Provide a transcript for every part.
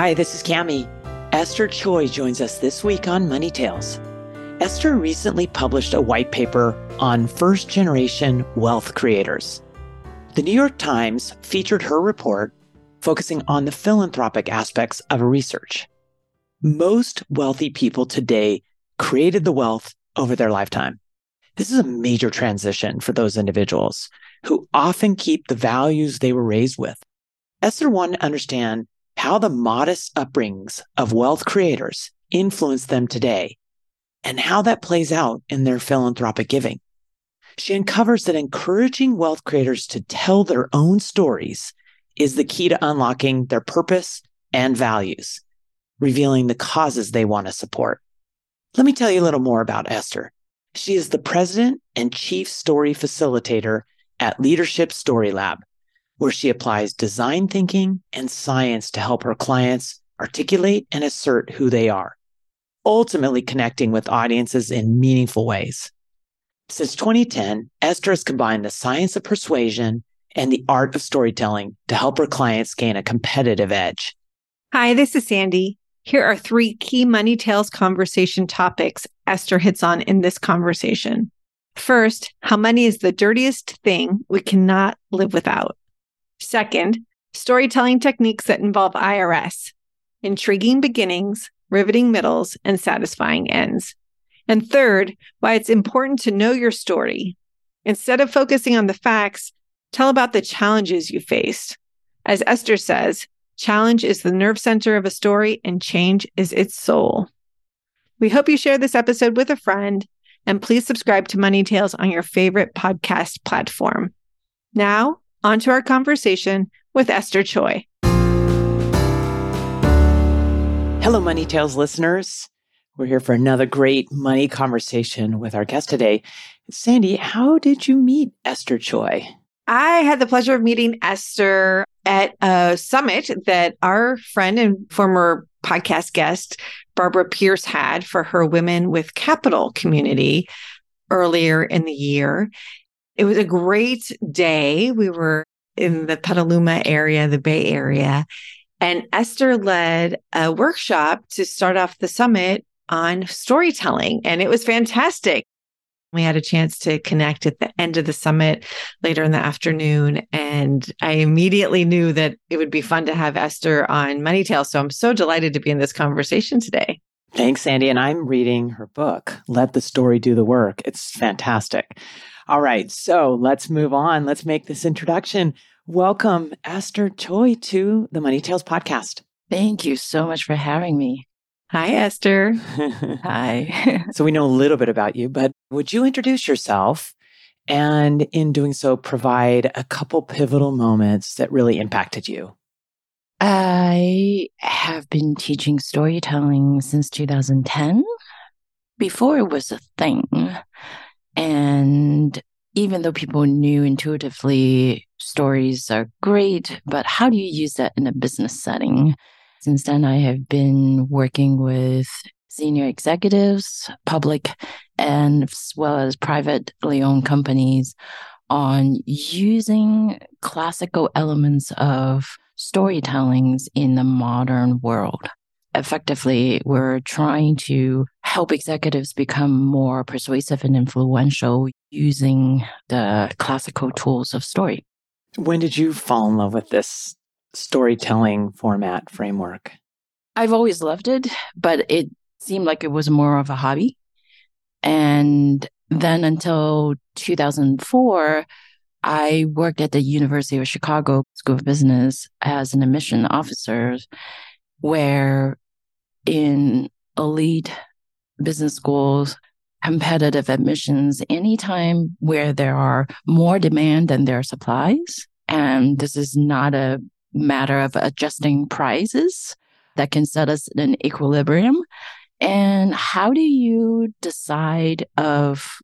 Hi, this is Cami. Esther Choy joins us this week on Money Tales. Esther recently published a white paper on first generation wealth creators. The New York Times featured her report focusing on the philanthropic aspects of her research. Most wealthy people today created the wealth over their lifetime. This is a major transition for those individuals who often keep the values they were raised with. Esther wanted to understand how the modest upbringings of wealth creators influence them today and how that plays out in their philanthropic giving. She uncovers that encouraging wealth creators to tell their own stories is the key to unlocking their purpose and values, revealing the causes they want to support. Let me tell you a little more about Esther. She is the president and chief story facilitator at Leadership Story Lab, where she applies design thinking and science to help her clients articulate and assert who they are, ultimately connecting with audiences in meaningful ways. Since 2010, Esther has combined the science of persuasion and the art of storytelling to help her clients gain a competitive edge. Hi, this is Sandy. Here are three key Money Tales conversation topics Esther hits on in this conversation. First, how money is the dirtiest thing we cannot live without. Second, storytelling techniques that involve IRS, intriguing beginnings, riveting middles, and satisfying ends. And third, why it's important to know your story. Instead of focusing on the facts, tell about the challenges you faced. As Esther says, challenge is the nerve center of a story and change is its soul. We hope you share this episode with a friend and please subscribe to Money Tales on your favorite podcast platform. Now, on to our conversation with Esther Choy. Hello, Money Tales listeners. We're here for another great money conversation with our guest today. Sandy, how did you meet Esther Choy? I had the pleasure of meeting Esther at a summit that our friend and former podcast guest, Barbara Pierce, had for her Women with Capital community earlier in the year. It was a great day. We were in the Petaluma area, the Bay Area, and Esther led a workshop to start off the summit on storytelling, and it was fantastic. We had a chance to connect at the end of the summit later in the afternoon. And I immediately knew that it would be fun to have Esther on Money Tales. So I'm so delighted to be in this conversation today. Thanks, Sandy. And I'm reading her book, Let the Story Do the Work. It's fantastic. All right. So let's move on. Let's make this introduction. Welcome, Esther Choy, to the Money Tales podcast. Thank you so much for having me. Hi, Esther. Hi. so we know a little bit about you, but would you introduce yourself? And in doing so, provide a couple pivotal moments that really impacted you. I have been teaching storytelling since 2010. Before it was a thing. And even though people knew intuitively stories are great, but how do you use that in a business setting? Since then, I have been working with senior executives, public and as well as privately owned companies on using classical elements of storytellings in the modern world. Effectively, we're trying to help executives become more persuasive and influential using the classical tools of story. When did you fall in love with this storytelling format framework? I've always loved it, but it seemed like it was more of a hobby. And then until 2004, I worked at the University of Chicago School of Business as an admission officer, where in elite business schools, competitive admissions, anytime where there are more demand than there are supplies, and this is not a matter of adjusting prices that can set us in an equilibrium. And how do you decide of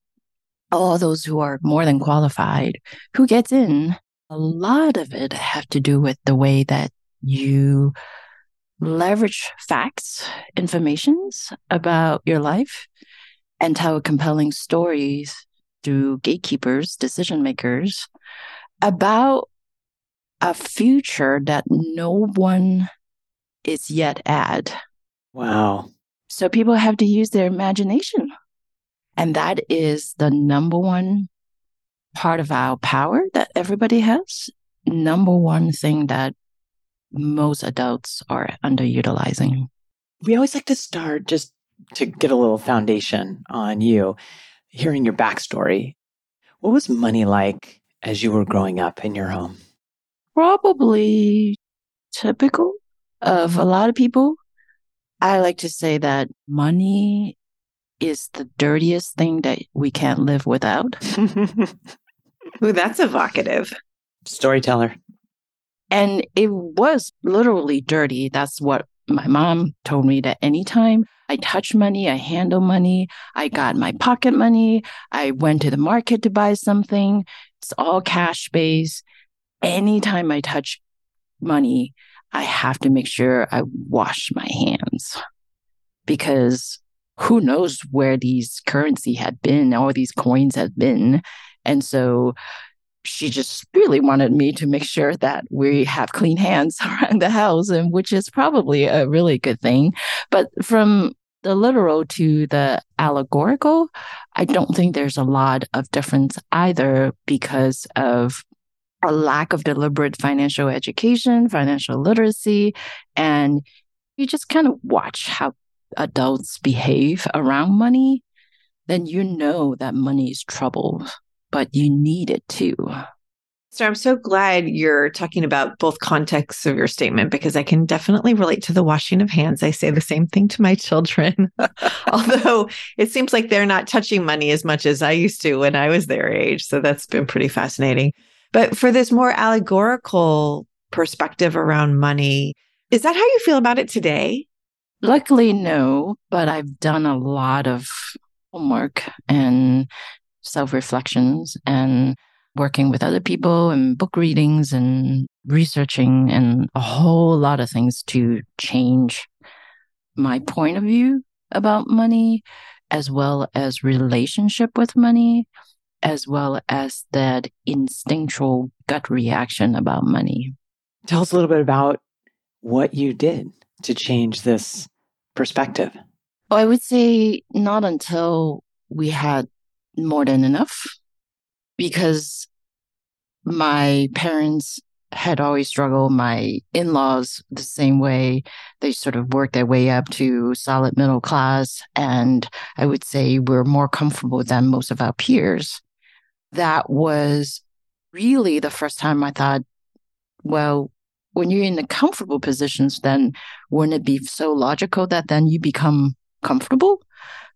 all those who are more than qualified who gets in? A lot of it have to do with the way that you leverage facts, informations about your life and tell compelling stories through gatekeepers, decision makers about a future that no one is yet at. Wow. So people have to use their imagination. And that is the number one part of our power that everybody has. Number one thing that most adults are underutilizing. We always like to start just to get a little foundation on you, hearing your backstory. What was money like as you were growing up in your home? Probably typical of mm-hmm. a lot of people. I like to say that money is the dirtiest thing that we can't live without. Ooh, that's evocative. Storyteller. And it was literally dirty. That's what my mom told me that anytime I touch money, I handle money, I got my pocket money, I went to the market to buy something, it's all cash based. Anytime I touch money, I have to make sure I wash my hands because who knows where these currency had been, all these coins had been. And so she just really wanted me to make sure that we have clean hands around the house, and which is probably a really good thing. But from the literal to the allegorical, I don't think there's a lot of difference either because of a lack of deliberate financial education, financial literacy, and you just kind of watch how adults behave around money, then you know that money is trouble but you need it too. So I'm so glad you're talking about both contexts of your statement because I can definitely relate to the washing of hands. I say the same thing to my children, although it seems like they're not touching money as much as I used to when I was their age. So that's been pretty fascinating. But for this more allegorical perspective around money, is that how you feel about it today? Luckily, no, but I've done a lot of homework and self reflections and working with other people and book readings and researching and a whole lot of things to change my point of view about money, as well as relationship with money, as well as that instinctual gut reaction about money. Tell us a little bit about what you did to change this perspective. Oh, I would say not until we had more than enough because my parents had always struggled. My in laws, the same way, they sort of worked their way up to solid middle class. And I would say we're more comfortable than most of our peers. That was really the first time I thought, well, when you're in the comfortable positions, then wouldn't it be so logical that then you become comfortable?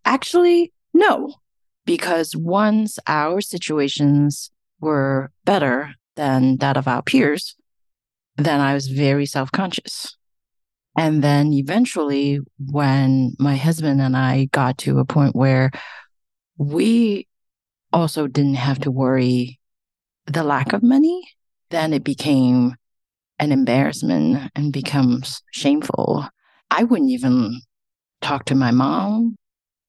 Actually, no because once our situations were better than that of our peers, then I was very self conscious. And then eventually, when my husband and I got to a point where we also didn't have to worry the lack of money, then it became an embarrassment and becomes shameful. I wouldn't even talk to my mom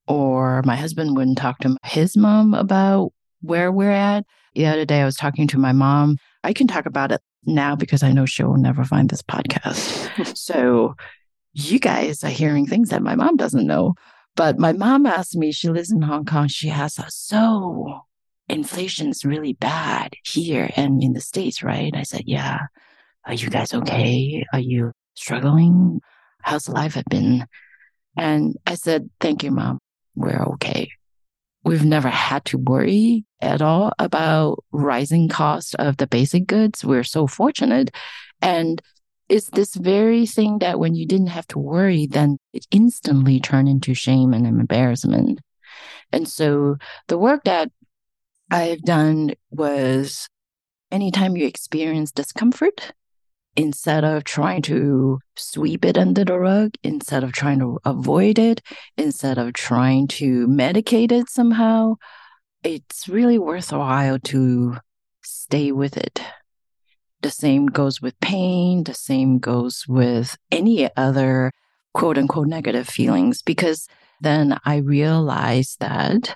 or my husband wouldn't talk to his mom about where we're at. The other day, I was talking to my mom. I can talk about it now because I know she'll never find this podcast. so you guys are hearing things that my mom doesn't know. But my mom asked me, she lives in Hong Kong. She has a, so inflation's really bad here and in the States, right? I said, yeah. Are you guys okay? Are you struggling? how's life have been? And I said, thank you, mom. We're okay. We've never had to worry at all about rising cost of the basic goods. We're so fortunate. And it's this very thing that when you didn't have to worry, then it instantly turned into shame and embarrassment. And so the work that I've done was anytime you experience discomfort, instead of trying to sweep it under the rug, instead of trying to avoid it, instead of trying to medicate it somehow, it's really worthwhile to stay with it. The same goes with pain. The same goes with any other quote unquote negative feelings, because then I realized that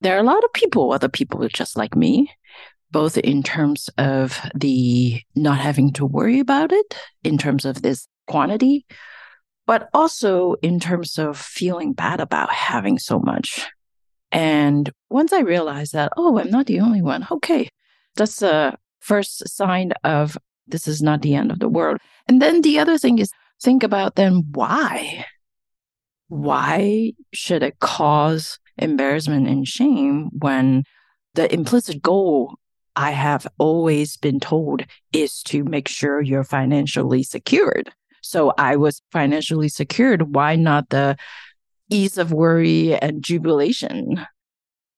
there are a lot of people, other people just like me, both in terms of the not having to worry about it, in terms of this quantity, but also in terms of feeling bad about having so much. And once I realized that, oh, I'm not the only one, okay, that's a first sign of this is not the end of the world. And then the other thing is think about then why? Why should it cause embarrassment and shame when the implicit goal I have always been told is to make sure you're financially secured. So I was financially secured. Why not the ease of worry and jubilation?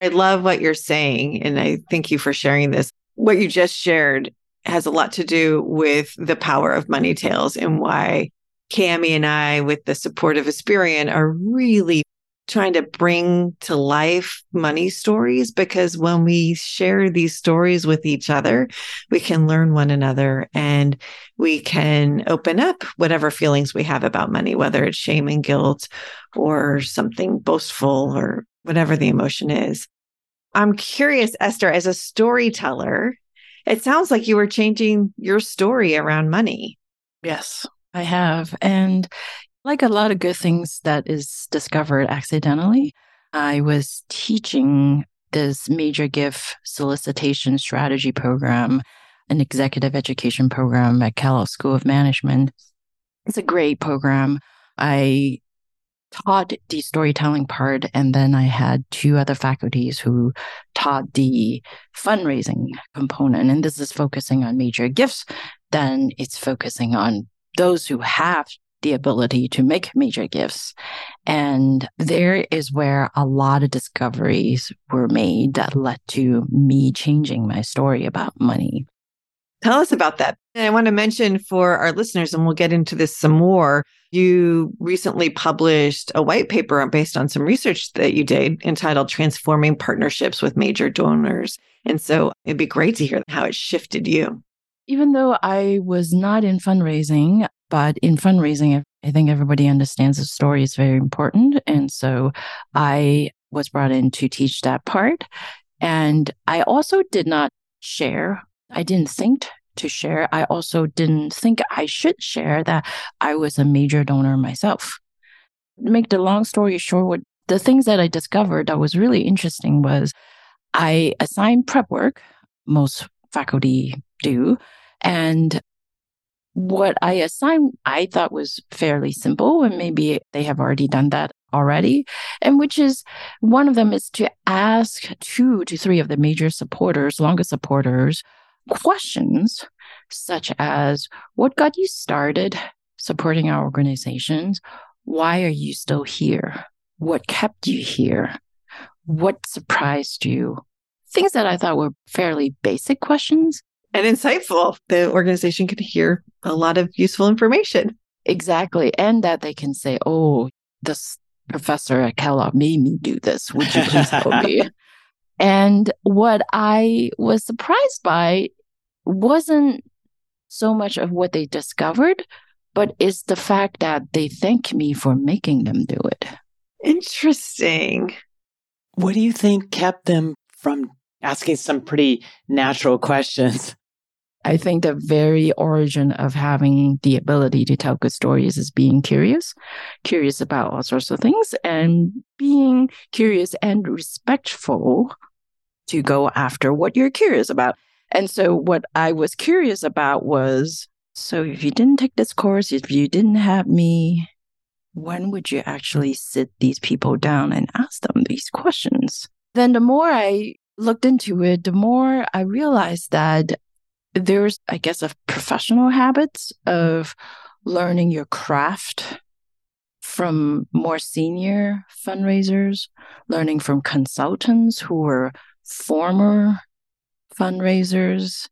I love what you're saying. And I thank you for sharing this. What you just shared has a lot to do with the power of money tales and why Cami and I, with the support of Aspiriant, are really trying to bring to life money stories because when we share these stories with each other, we can learn one another and we can open up whatever feelings we have about money, whether it's shame and guilt or something boastful or whatever the emotion is. I'm curious, Esther, as a storyteller, it sounds like you were changing your story around money. Yes, I have. And like a lot of good things that is discovered accidentally, I was teaching this major gift solicitation strategy program, an executive education program at Kellogg School of Management. It's a great program. I taught the storytelling part, and then I had two other faculties who taught the fundraising component. And this is focusing on major gifts. Then it's focusing on those who have the ability to make major gifts. And there is where a lot of discoveries were made that led to me changing my story about money. Tell us about that. And I want to mention for our listeners, and we'll get into this some more. You recently published a white paper based on some research that you did entitled Transforming Partnerships with Major Donors. And so it'd be great to hear how it shifted you. Even though I was not in fundraising, but in fundraising, I think everybody understands the story is very important. And so I was brought in to teach that part. And I also did not share. I didn't think to share. I also didn't think I should share that I was a major donor myself. Make the long story short, what the things that I discovered that was really interesting was I assigned prep work, most faculty do, and what I assigned, I thought was fairly simple, and maybe they have already done that already. And which is one of them is to ask two to three of the major supporters, longest supporters, questions such as what got you started supporting our organizations? Why are you still here? What kept you here? What surprised you? Things that I thought were fairly basic questions, and insightful. The organization can hear a lot of useful information. Exactly. And that they can say, oh, this professor at Kellogg made me do this. Would you please help me? And what I was surprised by wasn't so much of what they discovered, but is the fact that they thank me for making them do it. Interesting. What do you think kept them from asking some pretty natural questions? I think the very origin of having the ability to tell good stories is being curious, curious about all sorts of things, and being curious and respectful to go after what you're curious about. And so, what I was curious about was so if you didn't take this course, if you didn't have me when would you actually sit these people down and ask them these questions? Then the more I looked into it, the more I realized that there's, I guess, a professional habits of learning your craft from more senior fundraisers, learning from consultants who were former fundraisers,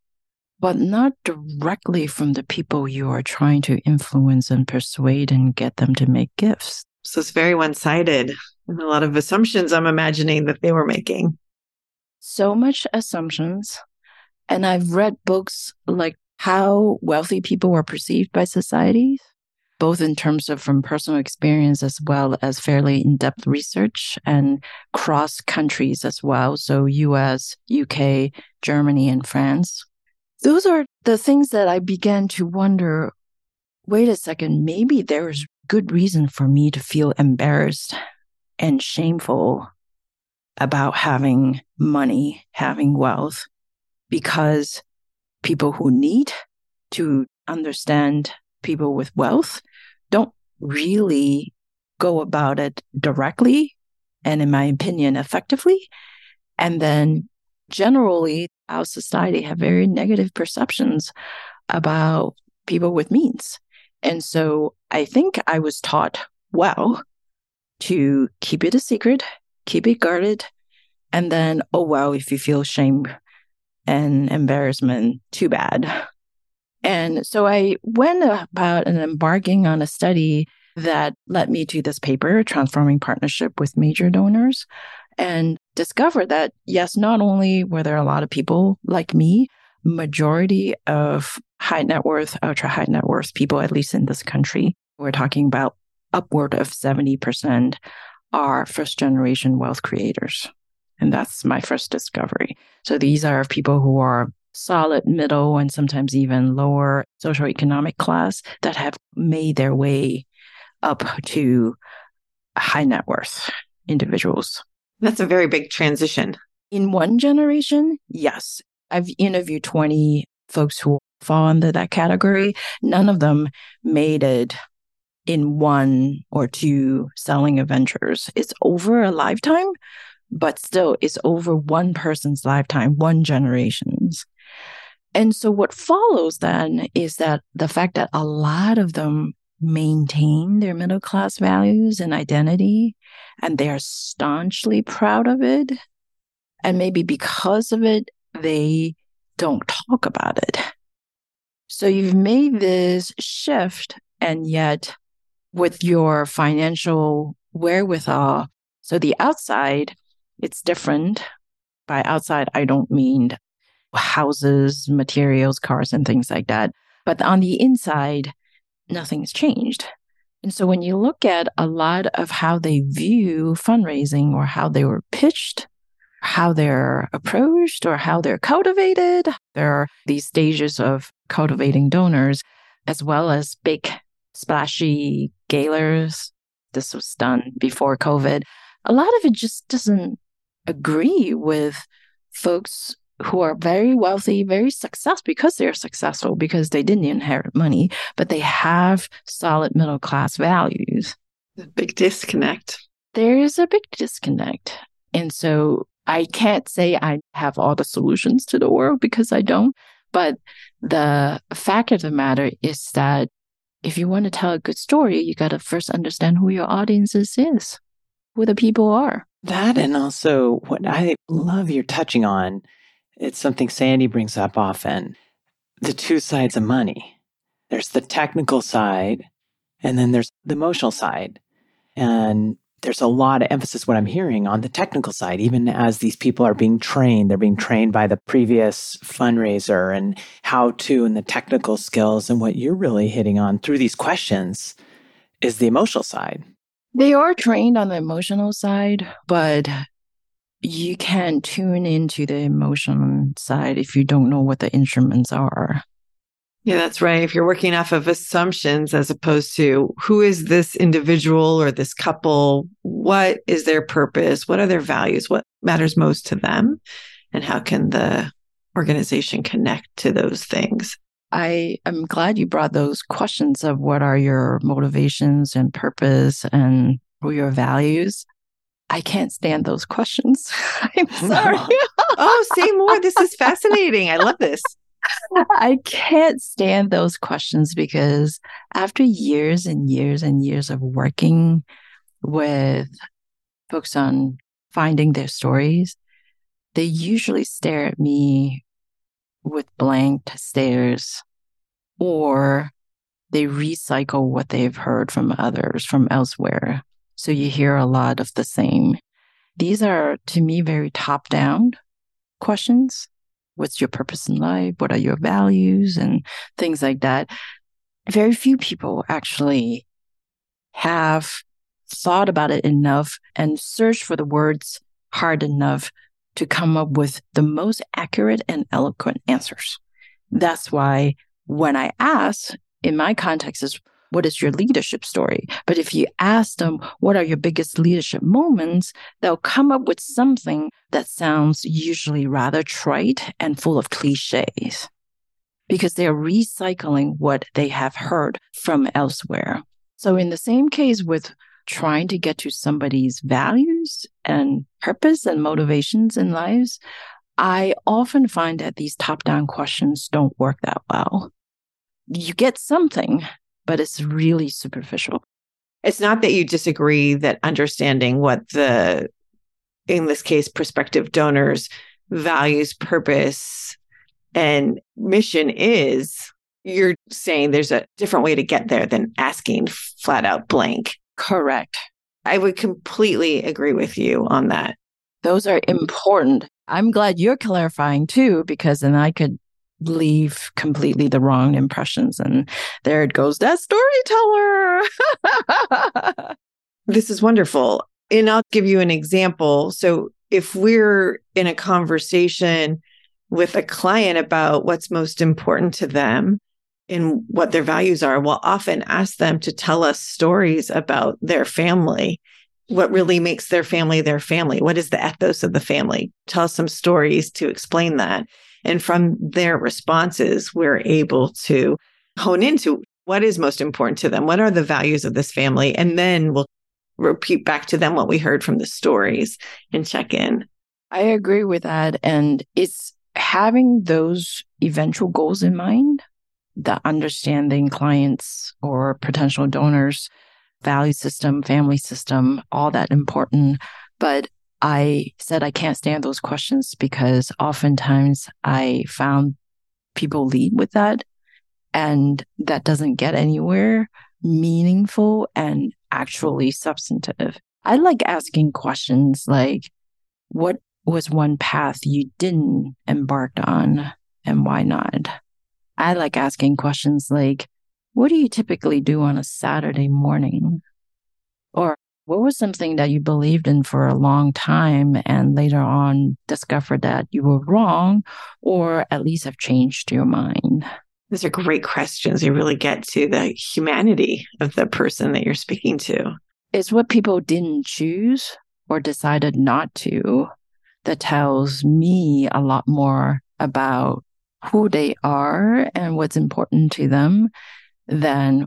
but not directly from the people you are trying to influence and persuade and get them to make gifts. So it's very one sided and a lot of assumptions I'm imagining that they were making. So much assumptions. And I've read books like how wealthy people were perceived by societies, both in terms of from personal experience as well as fairly in depth research and cross countries as well. So, US, UK, Germany, and France. Those are the things that I began to wonder wait a second, maybe there's good reason for me to feel embarrassed and shameful about having money, having wealth, because people who need to understand people with wealth don't really go about it directly and, in my opinion, effectively. And then generally, our society have very negative perceptions about people with means. And so I think I was taught well to keep it a secret, keep it guarded, and then, oh, well, if you feel shame and embarrassment, too bad. And so I went about and embarking on a study that led me to this paper, Transforming Partnership with Major Donors, and discovered that, yes, not only were there a lot of people like me, majority of high net worth, ultra high net worth people, at least in this country, we're talking about upward of 70% are first generation wealth creators. And that's my first discovery. So these are people who are solid middle and sometimes even lower socioeconomic class that have made their way up to high net worth individuals. That's a very big transition. In one generation, yes. I've interviewed 20 folks who fall under that category. None of them made it in one or two selling adventures. It's over a lifetime, but still it's over one person's lifetime, one generation's. And so what follows then is that the fact that a lot of them maintain their middle class values and identity, and they are staunchly proud of it. And maybe because of it, they don't talk about it. So you've made this shift, and yet with your financial wherewithal, so the outside, it's different. By outside, I don't mean houses, materials, cars, and things like that. But on the inside, nothing's changed. And so when you look at a lot of how they view fundraising or how they were pitched, how they're approached or how they're cultivated, there are these stages of cultivating donors, as well as big, splashy galas. This was done before COVID. A lot of it just doesn't agree with folks who are very wealthy, very successful because they're successful because they didn't inherit money, but they have solid middle class values. A big disconnect. There is a big disconnect. And so I can't say I have all the solutions to the world because I don't. But the fact of the matter is that if you want to tell a good story, you got to first understand who your audiences is, who the people are. That and also what I love you're touching on it's something Sandy brings up often the two sides of money. There's the technical side, and then there's the emotional side. And there's a lot of emphasis, what I'm hearing, on the technical side, even as these people are being trained. They're being trained by the previous fundraiser and how to and the technical skills. And what you're really hitting on through these questions is the emotional side. They are trained on the emotional side, but you can tune into the emotional side if you don't know what the instruments are. Yeah, that's right. If you're working off of assumptions as opposed to who is this individual or this couple, what is their purpose? What are their values? What matters most to them? And how can the organization connect to those things? I am glad you brought those questions of what are your motivations and purpose and your values. I can't stand those questions. I'm sorry. oh, say more. This is fascinating. I love this. I can't stand those questions because after years and years and years of working with folks on finding their stories, they usually stare at me with blank stares or they recycle what they've heard from others from elsewhere. So you hear a lot of the same. These are, to me, very top down questions. What's your purpose in life? What are your values? And things like that. Very few people actually have thought about it enough and searched for the words hard enough to come up with the most accurate and eloquent answers. That's why when I ask in my context is what is your leadership story? But if you ask them, what are your biggest leadership moments? They'll come up with something that sounds usually rather trite and full of cliches because they're recycling what they have heard from elsewhere. So in the same case with trying to get to somebody's values and purpose and motivations in lives, I often find that these top down questions don't work that well. You get something, but it's really superficial. It's not that you disagree that understanding what the, in this case, prospective donors' values, purpose, and mission is. You're saying there's a different way to get there than asking flat out blank. Correct. I would completely agree with you on that. Those are important. I'm glad you're clarifying too, because then I could leave completely the wrong impressions. And there it goes, that storyteller. this is wonderful. And I'll give you an example. So if we're in a conversation with a client about what's most important to them, and what their values are, we'll often ask them to tell us stories about their family. What really makes their family their family? What is the ethos of the family? Tell us some stories to explain that. And from their responses, we're able to hone into what is most important to them. What are the values of this family? And then we'll repeat back to them what we heard from the stories and check in. I agree with that. And it's having those eventual goals in mind the understanding clients or potential donors value system, family system, all that important. But I said I can't stand those questions because oftentimes I found people lead with that and that doesn't get anywhere meaningful and actually substantive. I like asking questions like, what was one path you didn't embark on and why not? I like asking questions like, what do you typically do on a Saturday morning? Or what was something that you believed in for a long time and later on discovered that you were wrong or at least have changed your mind? These are great questions. You really get to the humanity of the person that you're speaking to. It's what people didn't choose or decided not to that tells me a lot more about who they are and what's important to them than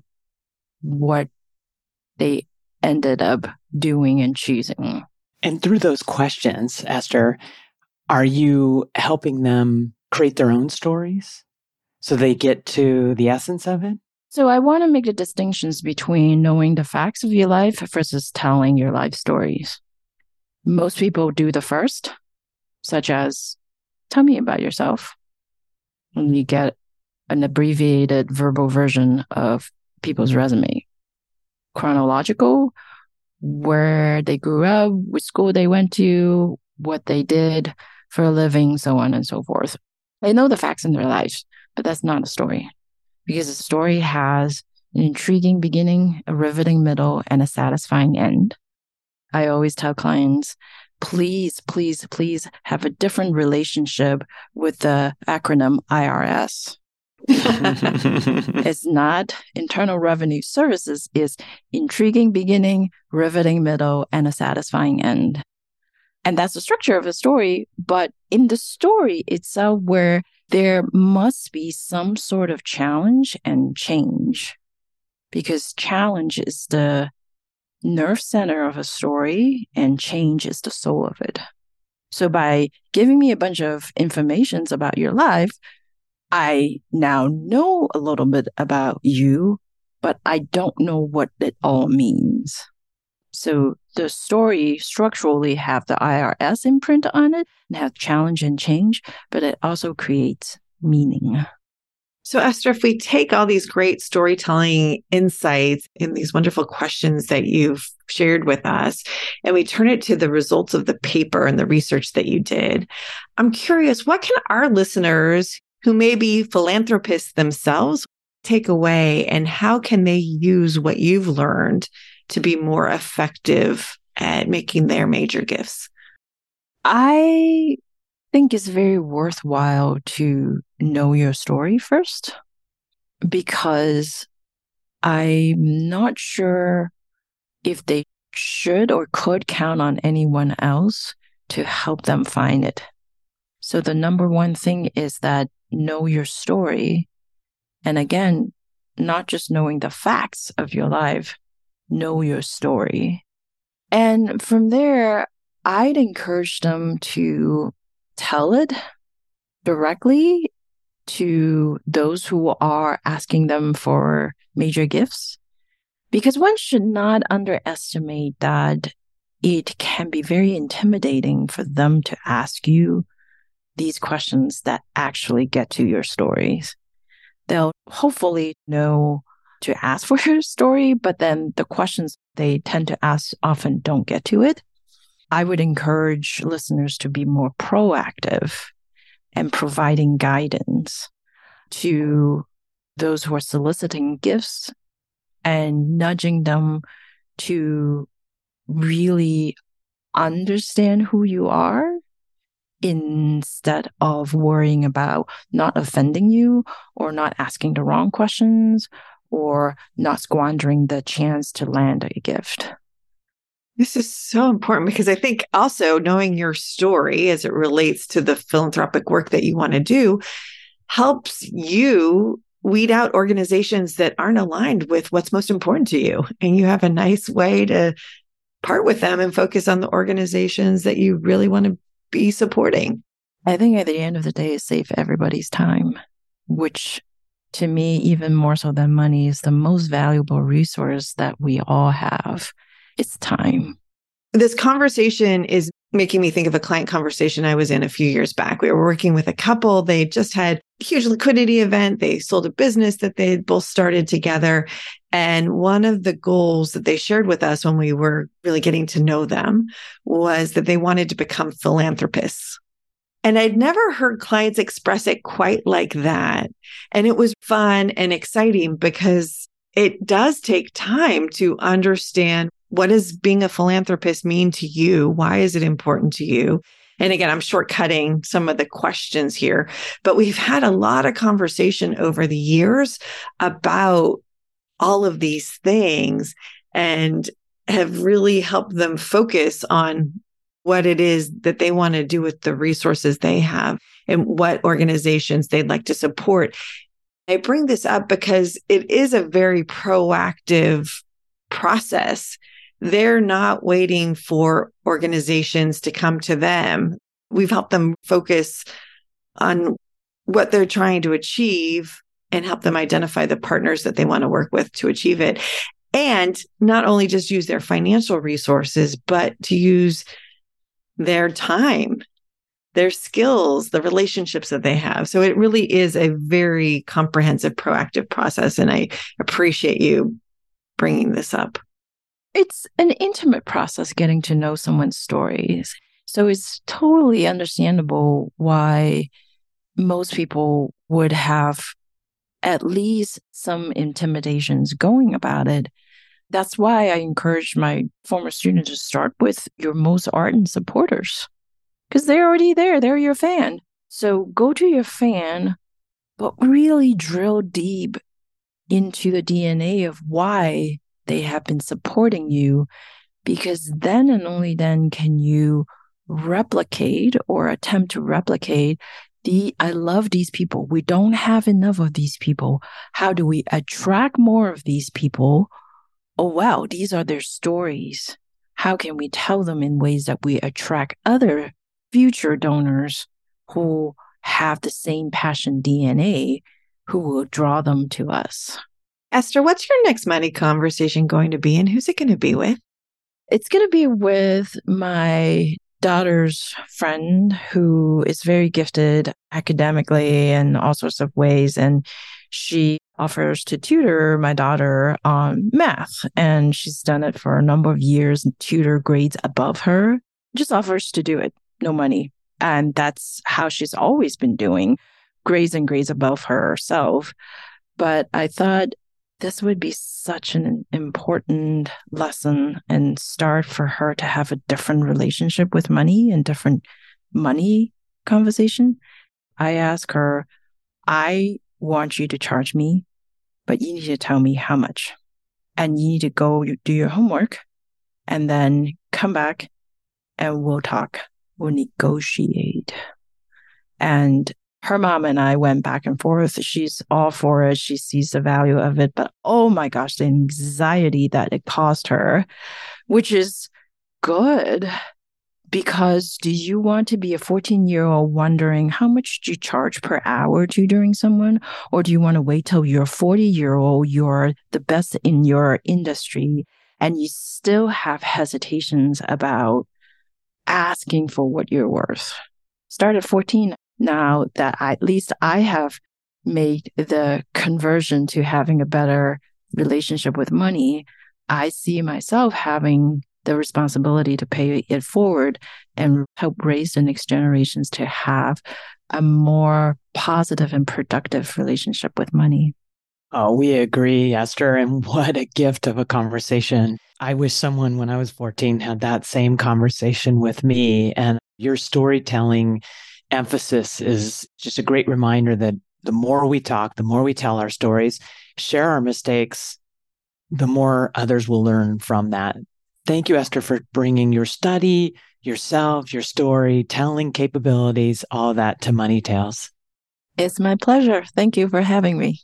what they ended up doing and choosing. And through those questions, Esther, are you helping them create their own stories so they get to the essence of it? So I want to make the distinctions between knowing the facts of your life versus telling your life stories. Most people do the first, such as tell me about yourself and you get an abbreviated verbal version of people's resume. Chronological, where they grew up, which school they went to, what they did for a living, so on and so forth. They know the facts in their lives, but that's not a story because a story has an intriguing beginning, a riveting middle, and a satisfying end. I always tell clients please, please, please have a different relationship with the acronym IRS. it's not internal revenue services is intriguing beginning riveting middle and a satisfying end and that's the structure of a story but in the story itself where there must be some sort of challenge and change because challenge is the nerve center of a story and change is the soul of it. So by giving me a bunch of informations about your life, I now know a little bit about you, but I don't know what it all means. So the story structurally have the IRS imprint on it and have challenge and change, but it also creates meaning. So, Esther, if we take all these great storytelling insights and these wonderful questions that you've shared with us, and we turn it to the results of the paper and the research that you did, I'm curious what can our listeners who may be philanthropists themselves take away, and how can they use what you've learned to be more effective at making their major gifts? I think it's very worthwhile to know your story first because I'm not sure if they should or could count on anyone else to help them find it. So the number one thing is that know your story. And again, not just knowing the facts of your life, know your story. And from there, I'd encourage them to tell it directly to those who are asking them for major gifts. Because one should not underestimate that it can be very intimidating for them to ask you these questions that actually get to your stories. They'll hopefully know to ask for your story, but then the questions they tend to ask often don't get to it. I would encourage listeners to be more proactive and providing guidance to those who are soliciting gifts and nudging them to really understand who you are instead of worrying about not offending you or not asking the wrong questions or not squandering the chance to land a gift. This is so important because I think also knowing your story as it relates to the philanthropic work that you want to do helps you weed out organizations that aren't aligned with what's most important to you. And you have a nice way to part with them and focus on the organizations that you really want to be supporting. I think at the end of the day, it saves everybody's time, which to me, even more so than money, is the most valuable resource that we all have. It's time. This conversation is making me think of a client conversation I was in a few years back. We were working with a couple. They just had huge liquidity event. They sold a business that they had both started together. And one of the goals that they shared with us when we were really getting to know them was that they wanted to become philanthropists. And I'd never heard clients express it quite like that. And it was fun and exciting because it does take time to understand what does being a philanthropist mean to you? Why is it important to you? And again, I'm shortcutting some of the questions here, but we've had a lot of conversation over the years about all of these things and have really helped them focus on what it is that they want to do with the resources they have and what organizations they'd like to support. I bring this up because it is a very proactive process. They're not waiting for organizations to come to them. We've helped them focus on what they're trying to achieve and help them identify the partners that they want to work with to achieve it. And not only just use their financial resources, but to use their time, their skills, the relationships that they have. So it really is a very comprehensive, proactive process. And I appreciate you bringing this up. It's an intimate process getting to know someone's stories. So it's totally understandable why most people would have at least some intimidations going about it. That's why I encourage my former students to start with your most ardent supporters because they're already there. They're your fan. So go to your fan, but really drill deep into the DNA of why they have been supporting you, because then and only then can you replicate or attempt to replicate the I love these people. We don't have enough of these people. How do we attract more of these people? Oh wow, these are their stories. How can we tell them in ways that we attract other future donors who have the same passion DNA who will draw them to us? Esther, what's your next money conversation going to be and who's it going to be with? It's going to be with my daughter's friend who is very gifted academically in all sorts of ways. And she offers to tutor my daughter on math. And she's done it for a number of years and tutor grades above her, just offers to do it, no money. And that's how she's always been doing grades and grades above herself. But I thought this would be such an important lesson and start for her to have a different relationship with money and different money conversation. I ask her, I want you to charge me, but you need to tell me how much. And you need to go do your homework and then come back and we'll talk. We'll negotiate. And her mom and I went back and forth. She's all for it. She sees the value of it. But oh my gosh, the anxiety that it caused her, which is good because do you want to be a 14 year old wondering how much do you charge per hour tutoring someone? Or do you want to wait till you're 40 year old, you're the best in your industry, and you still have hesitations about asking for what you're worth? Start at 14 now that I, at least I have made the conversion to having a better relationship with money, I see myself having the responsibility to pay it forward and help raise the next generations to have a more positive and productive relationship with money. Oh, we agree, Esther. And what a gift of a conversation. I wish someone when I was 14 had that same conversation with me. And your storytelling emphasis is just a great reminder that the more we talk, the more we tell our stories, share our mistakes, the more others will learn from that. Thank you, Esther, for bringing your study, yourself, your story, telling capabilities, all that to Money Tales. It's my pleasure. Thank you for having me.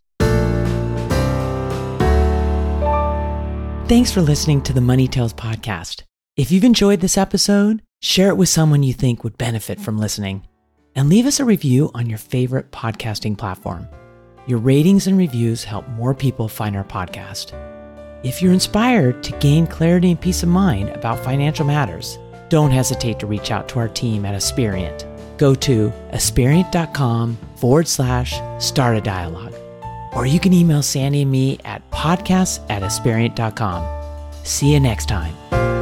Thanks for listening to the Money Tales podcast. If you've enjoyed this episode, share it with someone you think would benefit from listening and leave us a review on your favorite podcasting platform. Your ratings and reviews help more people find our podcast. If you're inspired to gain clarity and peace of mind about financial matters, don't hesitate to reach out to our team at Aspiriant. Go to aspiriant.com forward slash start a dialogue. Or you can email Sandy and me at podcasts at aspiriant.com. See you next time.